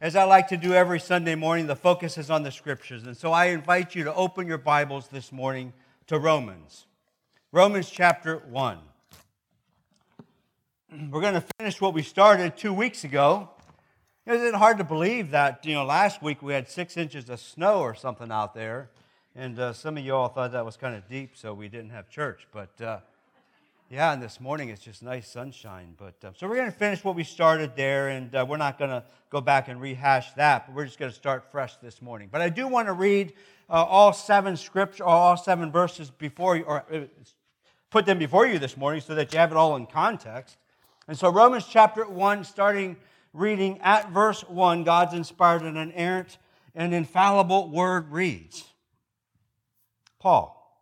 as I like to do every Sunday morning, the focus is on the scriptures. And so I invite you to open your Bibles this morning to Romans. Romans chapter 1. We're going to finish what we started two weeks ago. Isn't it hard to believe that, you know, last week we had six inches of snow or something out there? And uh, some of you all thought that was kind of deep, so we didn't have church. But uh, yeah, and this morning it's just nice sunshine. But uh, so we're going to finish what we started there, and uh, we're not going to go back and rehash that. But we're just going to start fresh this morning. But I do want to read uh, all seven scripture, all seven verses before you, or uh, put them before you this morning, so that you have it all in context. And so Romans chapter one, starting reading at verse one, God's inspired and inerrant and infallible word reads: Paul,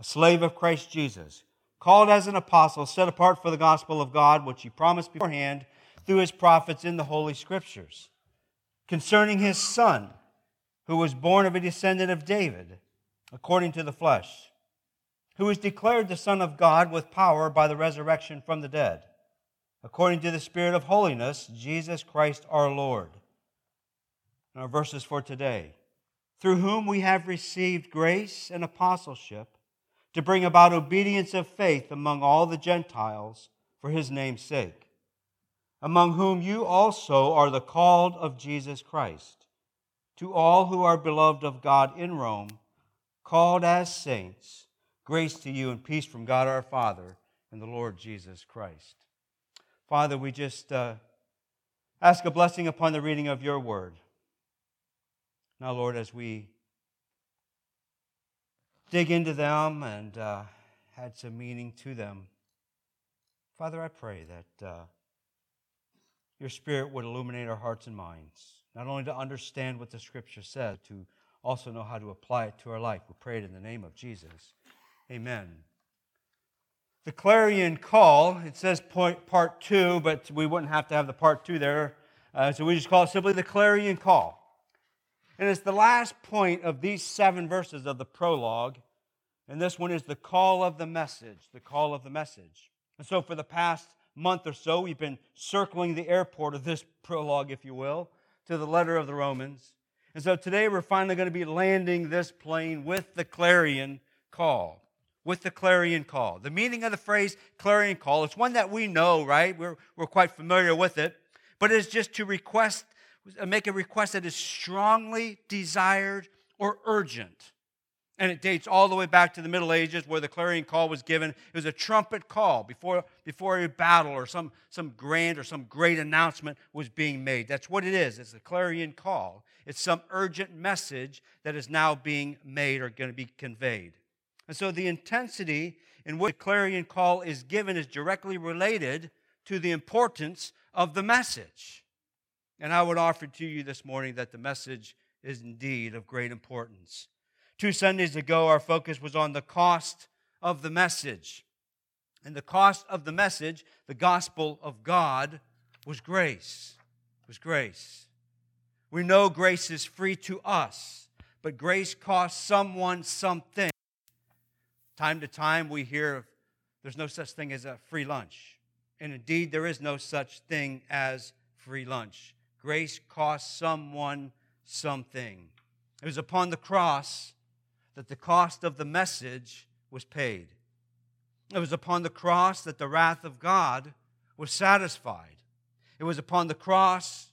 a slave of Christ Jesus called as an apostle, set apart for the gospel of God, which he promised beforehand through his prophets in the Holy Scriptures, concerning his Son, who was born of a descendant of David, according to the flesh, who was declared the Son of God with power by the resurrection from the dead, according to the Spirit of holiness, Jesus Christ our Lord. our verses for today, through whom we have received grace and apostleship to bring about obedience of faith among all the Gentiles for his name's sake, among whom you also are the called of Jesus Christ. To all who are beloved of God in Rome, called as saints, grace to you and peace from God our Father and the Lord Jesus Christ. Father, we just uh, ask a blessing upon the reading of your word. Now, Lord, as we dig into them and uh, some meaning to them. Father, I pray that uh, your Spirit would illuminate our hearts and minds, not only to understand what the Scripture says, to also know how to apply it to our life. We pray it in the name of Jesus. Amen. The clarion call, it says point, part two, but we wouldn't have to have the part two there. Uh, so we just call it simply the clarion call. And it's the last point of these seven verses of the prologue. And this one is the call of the message, the call of the message. And so for the past month or so, we've been circling the airport of this prologue, if you will, to the letter of the Romans. And so today we're finally going to be landing this plane with the clarion call. With the clarion call. The meaning of the phrase clarion call, it's one that we know, right? We're, we're quite familiar with it. But it's just to request Uh, make a request that is strongly desired or urgent. And it dates all the way back to the Middle Ages where the clarion call was given. It was a trumpet call before, before a battle or some, some grand or some great announcement was being made. That's what it is. It's a clarion call. It's some urgent message that is now being made or going to be conveyed. And so the intensity in which the clarion call is given is directly related to the importance of the message. And I would offer to you this morning that the message is indeed of great importance. Two Sundays ago, our focus was on the cost of the message. And the cost of the message, the gospel of God, was grace. Was grace. We know grace is free to us, but grace costs someone something. Time to time, we hear there's no such thing as a free lunch. And indeed, there is no such thing as free lunch. Grace cost someone something. It was upon the cross that the cost of the message was paid. It was upon the cross that the wrath of God was satisfied. It was upon the cross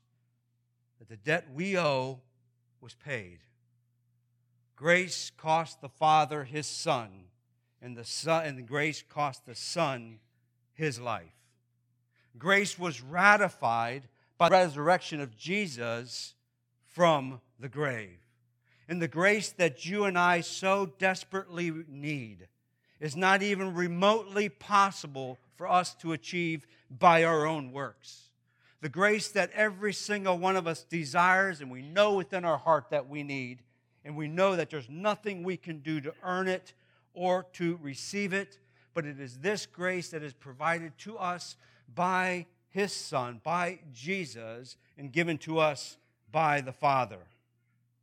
that the debt we owe was paid. Grace cost the Father his Son, and the Son and grace cost the Son his life. Grace was ratified by the resurrection of Jesus from the grave. And the grace that you and I so desperately need is not even remotely possible for us to achieve by our own works. The grace that every single one of us desires and we know within our heart that we need, and we know that there's nothing we can do to earn it or to receive it, but it is this grace that is provided to us by his Son by Jesus and given to us by the Father.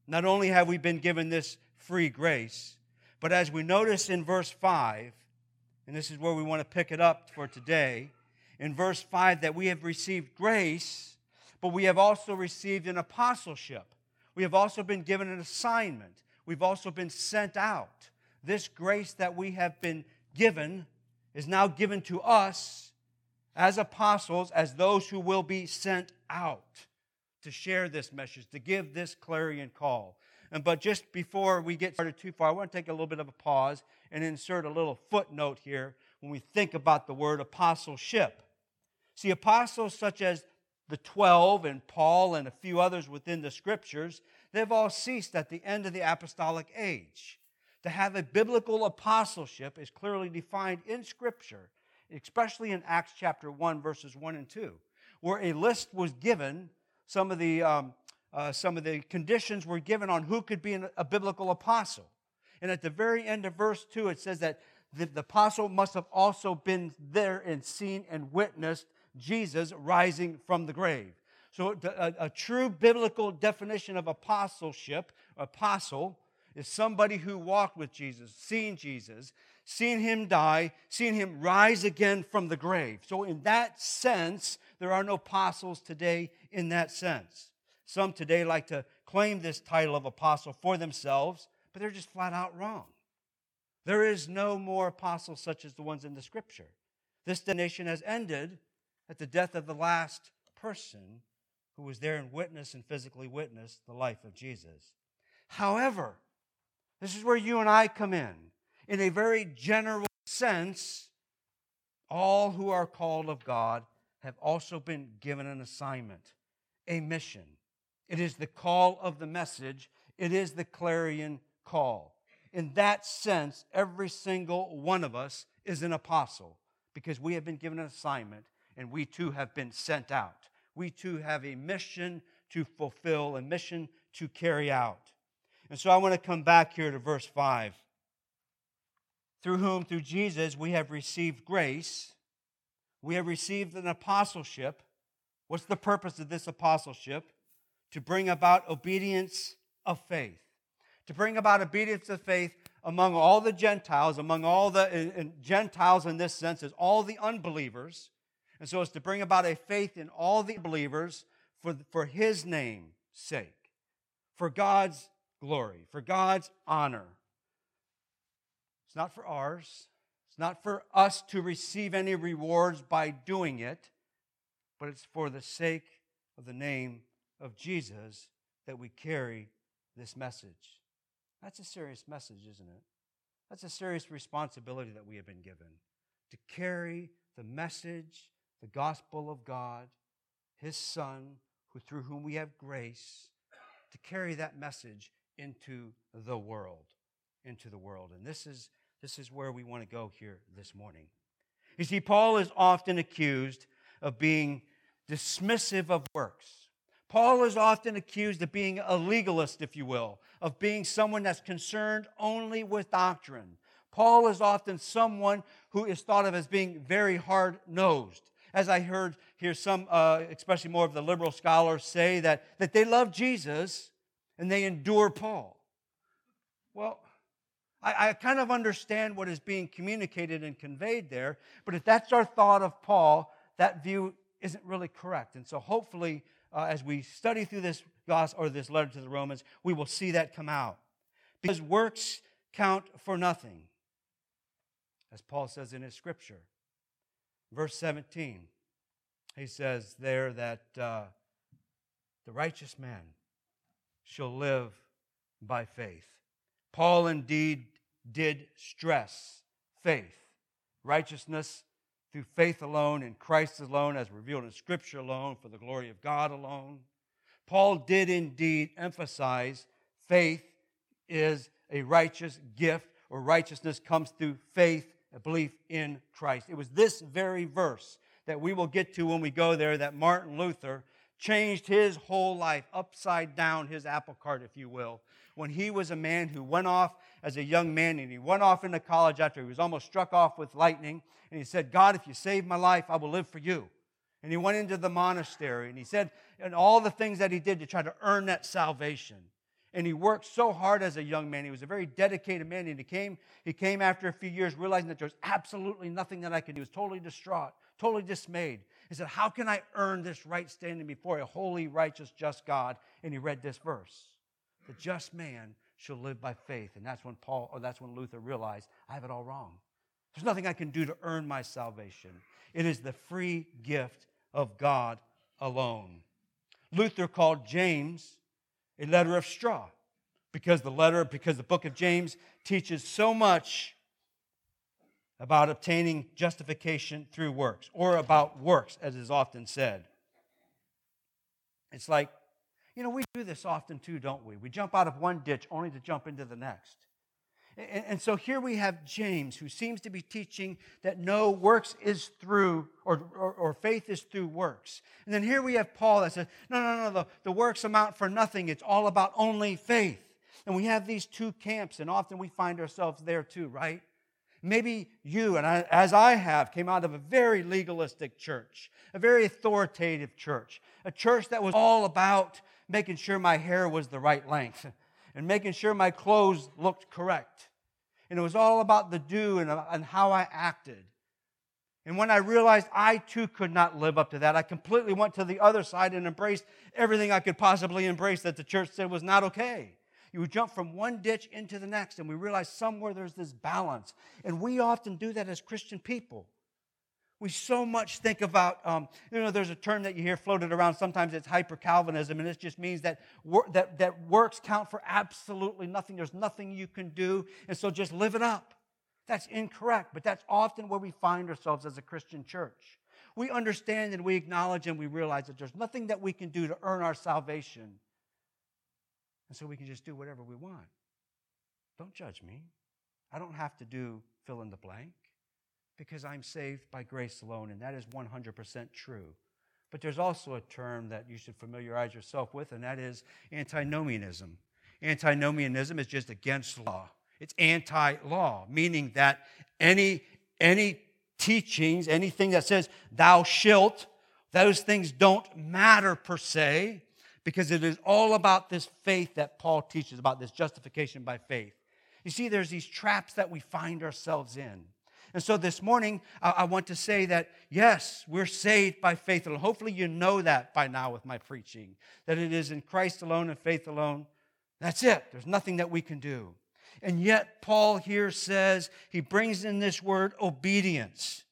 Not only have we been given this free grace, but as we notice in verse 5, and this is where we want to pick it up for today, in verse 5, that we have received grace, but we have also received an apostleship. We have also been given an assignment. We've also been sent out. This grace that we have been given is now given to us as apostles, as those who will be sent out to share this message, to give this clarion call. And but just before we get started too far, I want to take a little bit of a pause and insert a little footnote here when we think about the word apostleship. See, apostles such as the 12 and Paul and a few others within the scriptures, they've all ceased at the end of the apostolic age. To have a biblical apostleship is clearly defined in scripture, especially in Acts chapter 1, verses 1 and 2, where a list was given, some of the, um, uh, some of the conditions were given on who could be an, a biblical apostle. And at the very end of verse 2, it says that the, the apostle must have also been there and seen and witnessed Jesus rising from the grave. So, a, a, true biblical definition of apostleship, apostle, is somebody who walked with Jesus, seen Jesus, seen him die, seen him rise again from the grave. So, in that sense, there are no apostles today in that sense. Some today like to claim this title of apostle for themselves, but they're just flat out wrong. There is no more apostles such as the ones in the scripture. This nation has ended at the death of the last person who was there and witnessed and physically witnessed the life of Jesus. However, this is where you and I come in. In a very general sense, all who are called of God have also been given an assignment, a mission. It is the call of the message, it is the clarion call. In that sense, every single one of us is an apostle because we have been given an assignment and we too have been sent out. We too have a mission to fulfill, a mission to carry out. And so I want to come back here to verse 5. Through whom, through Jesus, we have received grace, we have received an apostleship. What's the purpose of this apostleship? To bring about obedience of faith. To bring about obedience of faith among all the Gentiles, among all the and Gentiles in this sense is all the unbelievers and so it's to bring about a faith in all the believers for, for his name's sake, for God's glory, for God's honor. It's not for ours. It's not for us to receive any rewards by doing it, but it's for the sake of the name of Jesus that we carry this message. That's a serious message, isn't it? That's a serious responsibility that we have been given to carry the message the gospel of God, his son, who through whom we have grace to carry that message into the world, into the world. And this is this is where we want to go here this morning. You see, Paul is often accused of being dismissive of works. Paul is often accused of being a legalist, if you will, of being someone that's concerned only with doctrine. Paul is often someone who is thought of as being very hard nosed as I heard here some, uh, especially more of the liberal scholars, say that, that they love Jesus and they endure Paul. Well, I, I kind of understand what is being communicated and conveyed there, but if that's our thought of Paul, that view isn't really correct. And so hopefully, uh, as we study through this gospel or this letter to the Romans, we will see that come out. Because works count for nothing, as Paul says in his scripture. Verse 17, he says there that uh, the righteous man shall live by faith. Paul indeed did stress faith, righteousness through faith alone in Christ alone, as revealed in Scripture alone, for the glory of God alone. Paul did indeed emphasize faith is a righteous gift, or righteousness comes through faith a belief in Christ. It was this very verse that we will get to when we go there that Martin Luther changed his whole life upside down, his apple cart, if you will, when he was a man who went off as a young man and he went off into college after he was almost struck off with lightning. And he said, God, if you save my life, I will live for you. And he went into the monastery and he said, and all the things that he did to try to earn that salvation and he worked so hard as a young man. He was a very dedicated man, and he came, he came after a few years realizing that there was absolutely nothing that I could do. He was totally distraught, totally dismayed. He said, How can I earn this right standing before a holy, righteous, just God? And he read this verse The just man shall live by faith. And that's when Paul, or that's when Luther realized, I have it all wrong. There's nothing I can do to earn my salvation. It is the free gift of God alone. Luther called James a letter of straw because the letter, because the book of James teaches so much about obtaining justification through works or about works, as is often said. It's like, you know, we do this often too, don't we? We jump out of one ditch only to jump into the next. And, so here we have James, who seems to be teaching that no works is through, or, or, or, faith is through works. And then here we have Paul that says, no, no, no, the, the works amount for nothing. It's all about only faith. And we have these two camps, and often we find ourselves there too, right? Maybe you, and I, as I have, came out of a very legalistic church, a very authoritative church, a church that was all about making sure my hair was the right length and making sure my clothes looked correct. And it was all about the do and, uh, and how I acted. And when I realized I too could not live up to that, I completely went to the other side and embraced everything I could possibly embrace that the church said was not okay. You jump from one ditch into the next, and we realize somewhere there's this balance. And we often do that as Christian people. We so much think about, um, you know, there's a term that you hear floated around. Sometimes it's hyper Calvinism, and it just means that, wor- that, that works count for absolutely nothing. There's nothing you can do, and so just live it up. That's incorrect, but that's often where we find ourselves as a Christian church. We understand and we acknowledge and we realize that there's nothing that we can do to earn our salvation. And so we can just do whatever we want. Don't judge me. I don't have to do fill in the blank because I'm saved by grace alone, and that is 100% true. But there's also a term that you should familiarize yourself with, and that is antinomianism. Antinomianism is just against law. It's anti-law, meaning that any any teachings, anything that says thou shalt, those things don't matter per se, because it is all about this faith that Paul teaches about this justification by faith. You see, there's these traps that we find ourselves in. And so this morning, I, want to say that yes, we're saved by faith alone. Hopefully, you know that by now with my preaching, that it is in Christ alone and faith alone. That's it. There's nothing that we can do. And yet, Paul here says, he brings in this word obedience,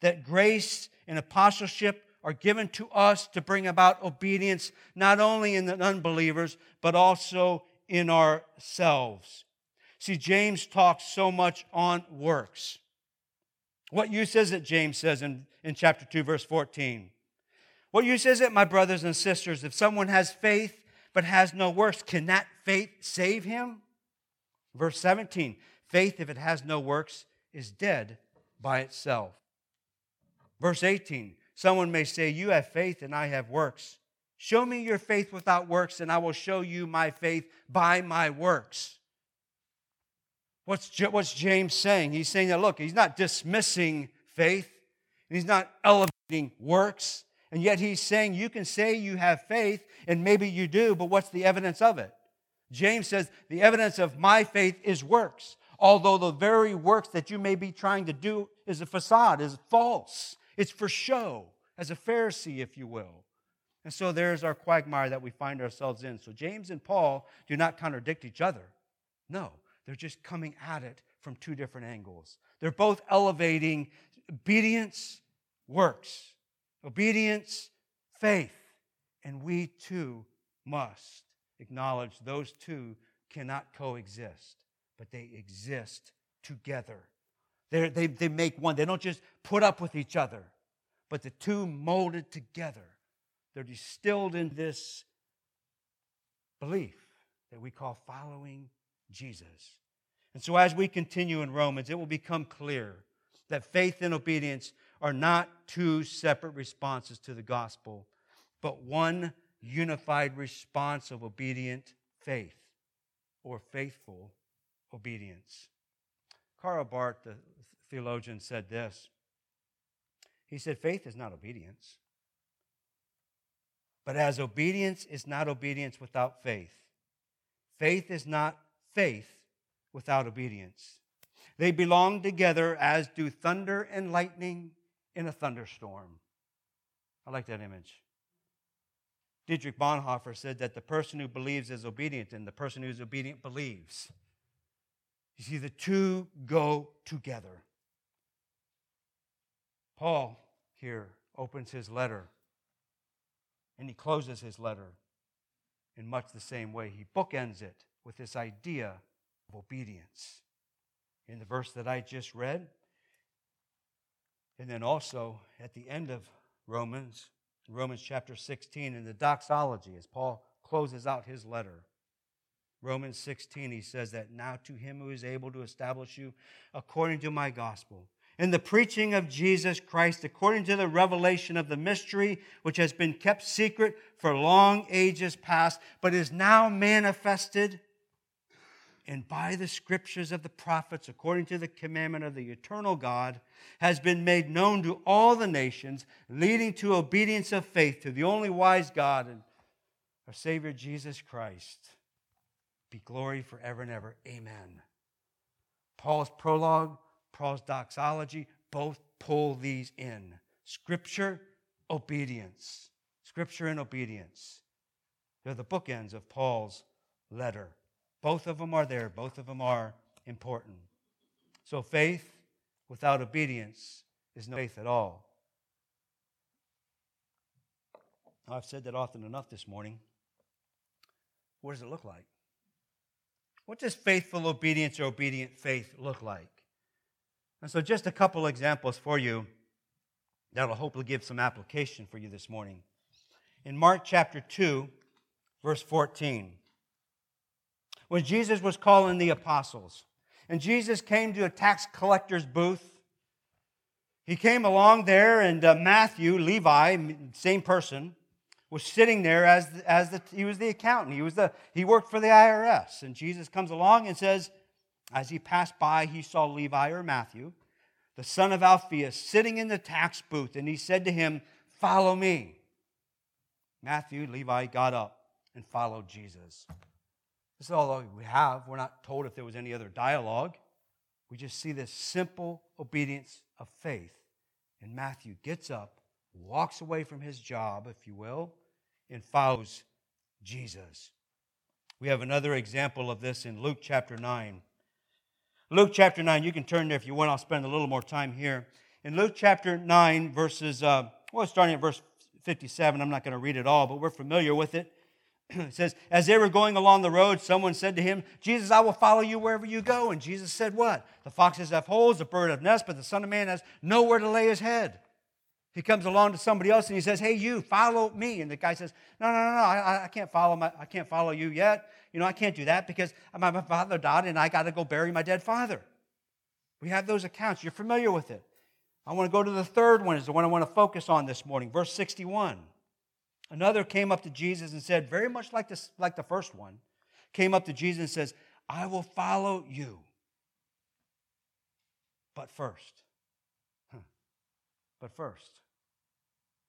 that grace and apostleship are given to us to bring about obedience, not only in the unbelievers, but also in ourselves. See, James talks so much on works. What use is it, James says in, in chapter 2, verse 14? What use is it, my brothers and sisters, if someone has faith but has no works, can that faith save him? Verse 17 faith, if it has no works, is dead by itself. Verse 18 someone may say, You have faith and I have works. Show me your faith without works, and I will show you my faith by my works. What's, what's James saying? He's saying that, look, he's not dismissing faith, he's not elevating works, and yet he's saying you can say you have faith, and maybe you do, but what's the evidence of it? James says the evidence of my faith is works, although the very works that you may be trying to do is a facade, is false. It's for show, as a Pharisee, if you will. And so there's our quagmire that we find ourselves in. So James and Paul do not contradict each other. No, they're just coming at it from two different angles. They're both elevating obedience, works, obedience, faith. And we too must acknowledge those two cannot coexist, but they exist together. They're, they they make one. They don't just put up with each other, but the two molded together. They're distilled in this belief that we call following Jesus. And so, as we continue in Romans, it will become clear that faith and obedience are not two separate responses to the gospel, but one unified response of obedient faith or faithful obedience. Karl Barth, the theologian, said this. He said, Faith is not obedience. But as obedience is not obedience without faith, faith is not faith without obedience. They belong together as do thunder and lightning in a thunderstorm. I like that image. Dietrich Bonhoeffer said that the person who believes is obedient, and the person who's obedient believes. You see, the two go together. Paul here opens his letter and he closes his letter in much the same way. He bookends it with this idea of obedience. In the verse that I just read, and then also at the end of Romans, Romans chapter 16, in the doxology, as Paul closes out his letter. Romans 16, he says that now to him who is able to establish you according to my gospel in the preaching of Jesus Christ according to the revelation of the mystery which has been kept secret for long ages past, but is now manifested. And by the scriptures of the prophets, according to the commandment of the eternal God, has been made known to all the nations, leading to obedience of faith to the only wise God and our Savior Jesus Christ. Be glory forever and ever. Amen. Paul's prologue Paul's doxology both pull these in Scripture, obedience. Scripture and obedience. They're the bookends of Paul's letter. Both of them are there, both of them are important. So faith without obedience is no faith at all. I've said that often enough this morning. What does it look like? What does faithful obedience or obedient faith look like? And so, just a couple examples for you that'll hopefully give some application for you this morning. In Mark chapter 2, verse 14, when Jesus was calling the apostles, and Jesus came to a tax collector's booth, he came along there, and uh, Matthew, Levi, same person, was sitting there as, as the, he was the accountant. He, was the, he worked for the IRS. And Jesus comes along and says, as he passed by, he saw Levi or Matthew, the son of Alphaeus, sitting in the tax booth, and he said to him, Follow me. Matthew, Levi got up and followed Jesus. This is all we have. We're not told if there was any other dialogue. We just see this simple obedience of faith. And Matthew gets up, walks away from his job, if you will, and follows Jesus. We have another example of this in Luke chapter 9. Luke chapter 9, you can turn there if you want. I'll spend a little more time here. In Luke chapter 9, verses, uh, well, starting at verse 57, I'm not going to read it all, but we're familiar with it. it says, As they were going along the road, someone said to him, Jesus, I will follow you wherever you go. And Jesus said, What? The foxes have holes, the bird have nests, but the Son of Man has nowhere to lay his head. He comes along to somebody else and he says, Hey, you, follow me. And the guy says, No, no, no, no, I, I can't follow my, I can't follow you yet. You know, I can't do that because my, my father died and I got to go bury my dead father. We have those accounts. You're familiar with it. I want to go to the third one, is the one I want to focus on this morning, verse 61. Another came up to Jesus and said, very much like, this, like the first one, came up to Jesus and says, I will follow you. But first, but first,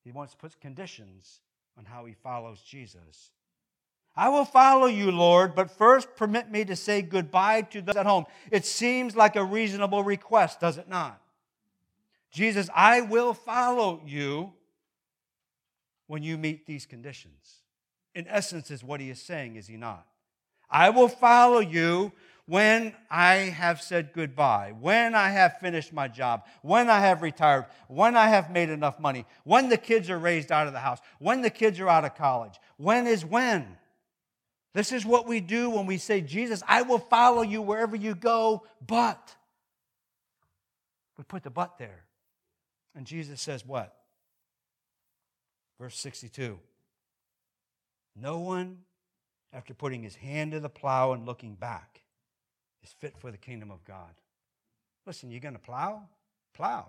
he wants to put conditions on how he follows Jesus. I will follow you, Lord, but first permit me to say goodbye to those at home. It seems like a reasonable request, does it not? Jesus, I will follow you when you meet these conditions. In essence, is what he is saying, is he not? I will follow you when I have said goodbye, when I have finished my job, when I have retired, when I have made enough money, when the kids are raised out of the house, when the kids are out of college. When is when? This is what we do when we say, Jesus, I will follow you wherever you go, but. We put the but there. And Jesus says, what? Verse 62 No one, after putting his hand to the plow and looking back, is fit for the kingdom of God. Listen, you're going to plow? Plow.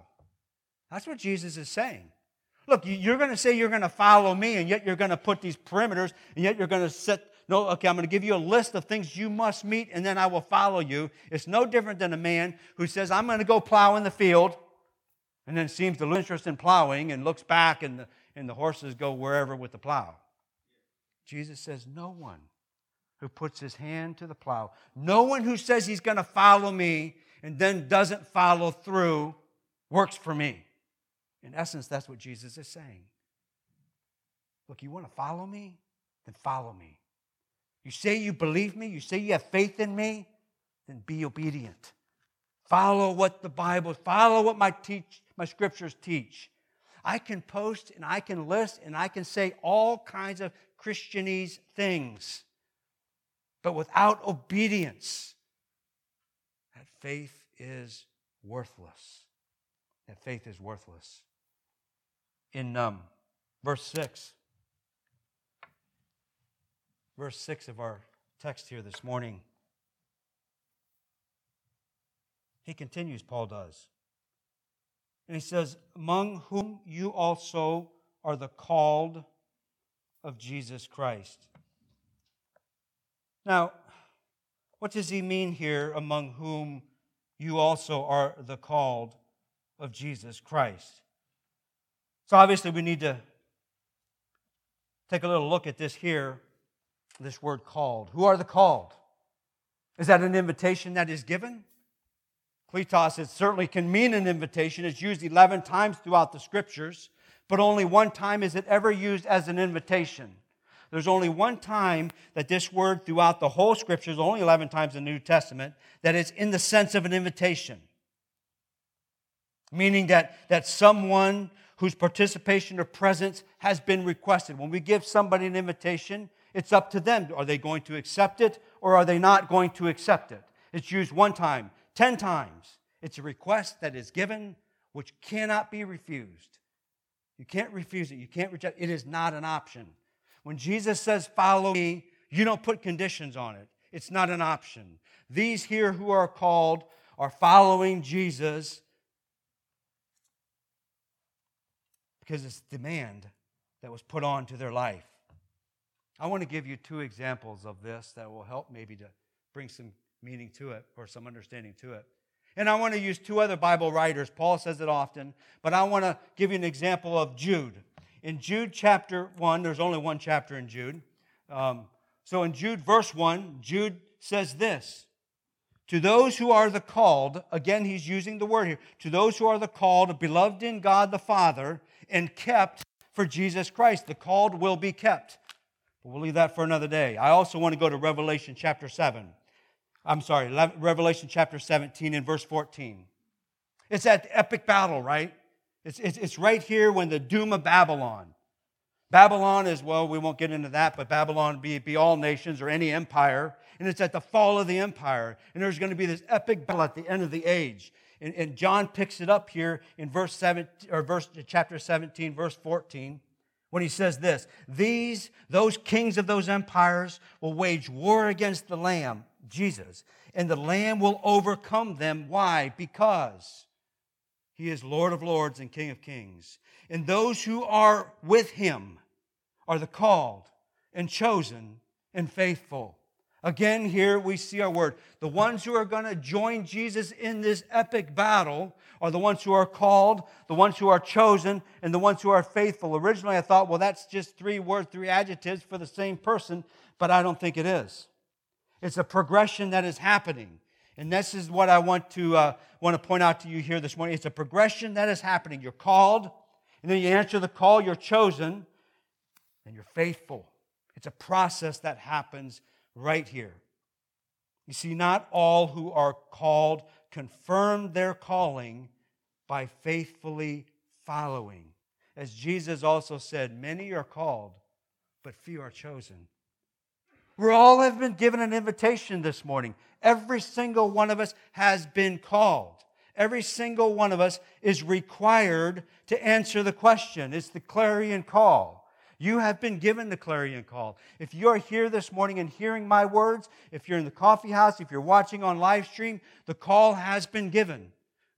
That's what Jesus is saying. Look, you're going to say you're going to follow me, and yet you're going to put these perimeters, and yet you're going to set no, okay, I'm going to give you a list of things you must meet and then I will follow you. It's no different than a man who says, I'm going to go plow in the field and then seems to lose interest in plowing and looks back and the, and the horses go wherever with the plow. Jesus says, No one who puts his hand to the plow, no one who says he's going to follow me and then doesn't follow through works for me. In essence, that's what Jesus is saying. Look, you want to follow me? Then follow me. You say you believe me? You say you have faith in me? Then be obedient. Follow what the Bible, follow what my teach, my scriptures teach. I can post and I can list and I can say all kinds of Christianese things. But without obedience, that faith is worthless. That faith is worthless. In um, verse 6, verse 6 of our text here this morning, he continues, Paul does. And he says, Among whom you also are the called of Jesus Christ. Now, what does he mean here, among whom you also are the called of Jesus Christ? So, obviously, we need to take a little look at this here, this word called. Who are the called? Is that an invitation that is given? Kletos, it certainly can mean an invitation. It's used 11 times throughout the scriptures, but only one time is it ever used as an invitation. There's only one time that this word throughout the whole scriptures, only 11 times in the New Testament, that it's in the sense of an invitation. Meaning that, that someone whose participation or presence has been requested. When we give somebody an invitation, it's up to them. Are they going to accept it or are they not going to accept it? It's used one time, 10 times. It's a request that is given which cannot be refused. You can't refuse it. You can't reject it. It is not an option. When Jesus says, Follow me, you don't put conditions on it. It's not an option. These here who are called are following Jesus because it's demand that was put on to their life. I want to give you two examples of this that will help maybe to bring some meaning to it or some understanding to it. And I want to use two other Bible writers. Paul says it often, but I want to give you an example of Jude in Jude chapter 1, there's only one chapter in Jude. Um, so in Jude, verse 1, Jude says this To those who are the called, again, he's using the word here, to those who are the called, beloved in God the Father, and kept for Jesus Christ. The called will be kept. But we'll leave that for another day. I also want to go to Revelation chapter 7. I'm sorry, Revelation chapter 17 and verse 14. It's that epic battle, right? It's, it's, it's right here when the doom of Babylon. Babylon is, well, we won't get into that, but Babylon be, be all nations or any empire. And it's at the fall of the empire. And there's going to be this epic battle at the end of the age. And, and John picks it up here in verse 7, or verse, chapter 17, verse 14, when he says this These, those kings of those empires, will wage war against the Lamb, Jesus, and the Lamb will overcome them. Why? Because he is Lord of lords and King of kings. And those who are with him are the called and chosen and faithful. Again, here we see our word. The ones who are going to join Jesus in this epic battle are the ones who are called, the ones who are chosen, and the ones who are faithful. Originally, I thought, well, that's just three words, three adjectives for the same person, but I don't think it is. It's a progression that is happening. And this is what I want to, uh, want to point out to you here this morning. It's a progression that is happening. You're called, and then you answer the call, you're chosen, and you're faithful. It's a process that happens right here. You see, not all who are called confirm their calling by faithfully following. As Jesus also said, many are called, but few are chosen. We all have been given an invitation this morning. Every single one of us has been called. Every single one of us is required to answer the question. It's the clarion call. You have been given the clarion call. If you're here this morning and hearing my words, if you're in the coffee house, if you're watching on live stream, the call has been given.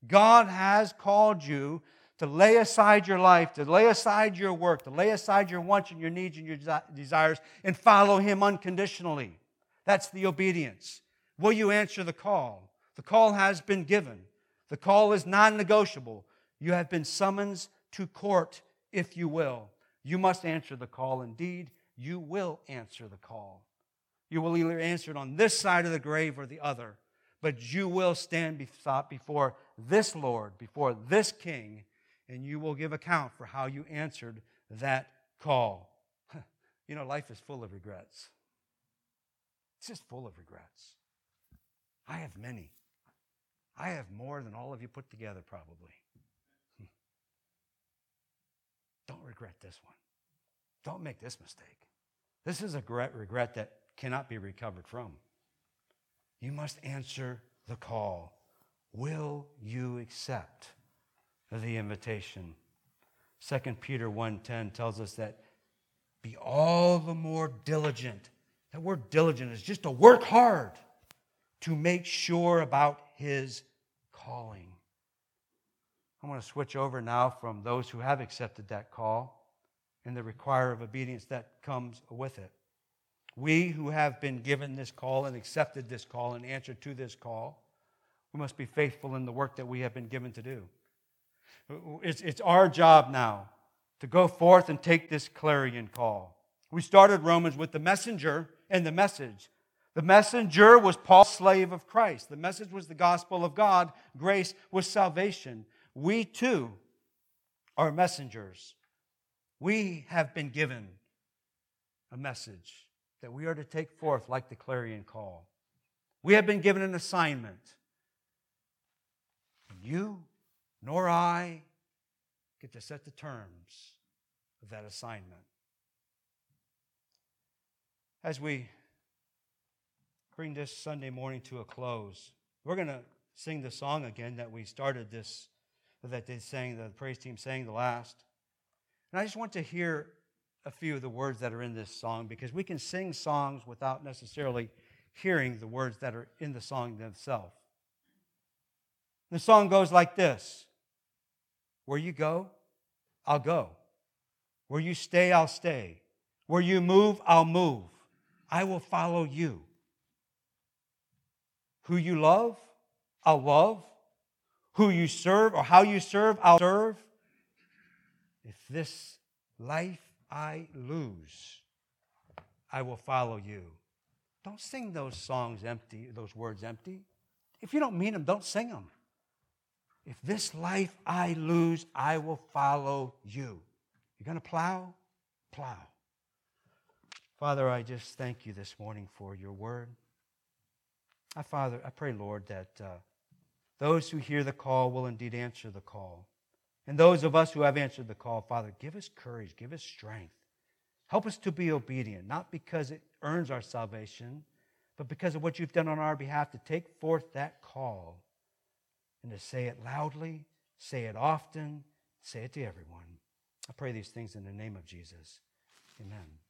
God has called you to lay aside your life, to lay aside your work, to lay aside your wants and your needs and your desires, and follow Him unconditionally. That's the obedience. Will you answer the call? The call has been given. The call is non negotiable. You have been summoned to court, if you will. You must answer the call. Indeed, you will answer the call. You will either answer it on this side of the grave or the other, but you will stand before this Lord, before this King, and you will give account for how you answered that call. You know, life is full of regrets. It's just full of regrets. I have many. I have more than all of you put together, probably. Don't regret this one. Don't make this mistake. This is a regret that cannot be recovered from. You must answer the call. Will you accept the invitation? 2 Peter 1:10 tells us that be all the more diligent. That word diligent is just to work hard to make sure about his calling. I want to switch over now from those who have accepted that call and the require of obedience that comes with it. We who have been given this call and accepted this call and answered to this call, we must be faithful in the work that we have been given to do. It's, it's our job now to go forth and take this clarion call. We started Romans with the messenger and the message. The messenger was Paul, slave of Christ. The message was the gospel of God. Grace was salvation. We too are messengers. We have been given a message that we are to take forth like the clarion call. We have been given an assignment. And you nor I get to set the terms of that assignment. As we bring this Sunday morning to a close, we're going to sing the song again that we started this, that they sang, the praise team sang the last. And I just want to hear a few of the words that are in this song because we can sing songs without necessarily hearing the words that are in the song themselves. The song goes like this Where you go, I'll go. Where you stay, I'll stay. Where you move, I'll move. I will follow you. Who you love, I'll love. Who you serve or how you serve, I'll serve. If this life I lose, I will follow you. Don't sing those songs empty, those words empty. If you don't mean them, don't sing them. If this life I lose, I will follow you. You're going to plow? Plow. Father, I just thank you this morning for your word. I, Father, I pray, Lord, that uh, those who hear the call will indeed answer the call. And those of us who have answered the call, Father, give us courage, give us strength. Help us to be obedient, not because it earns our salvation, but because of what you've done on our behalf to take forth that call and to say it loudly, say it often, say it to everyone. I pray these things in the name of Jesus. Amen.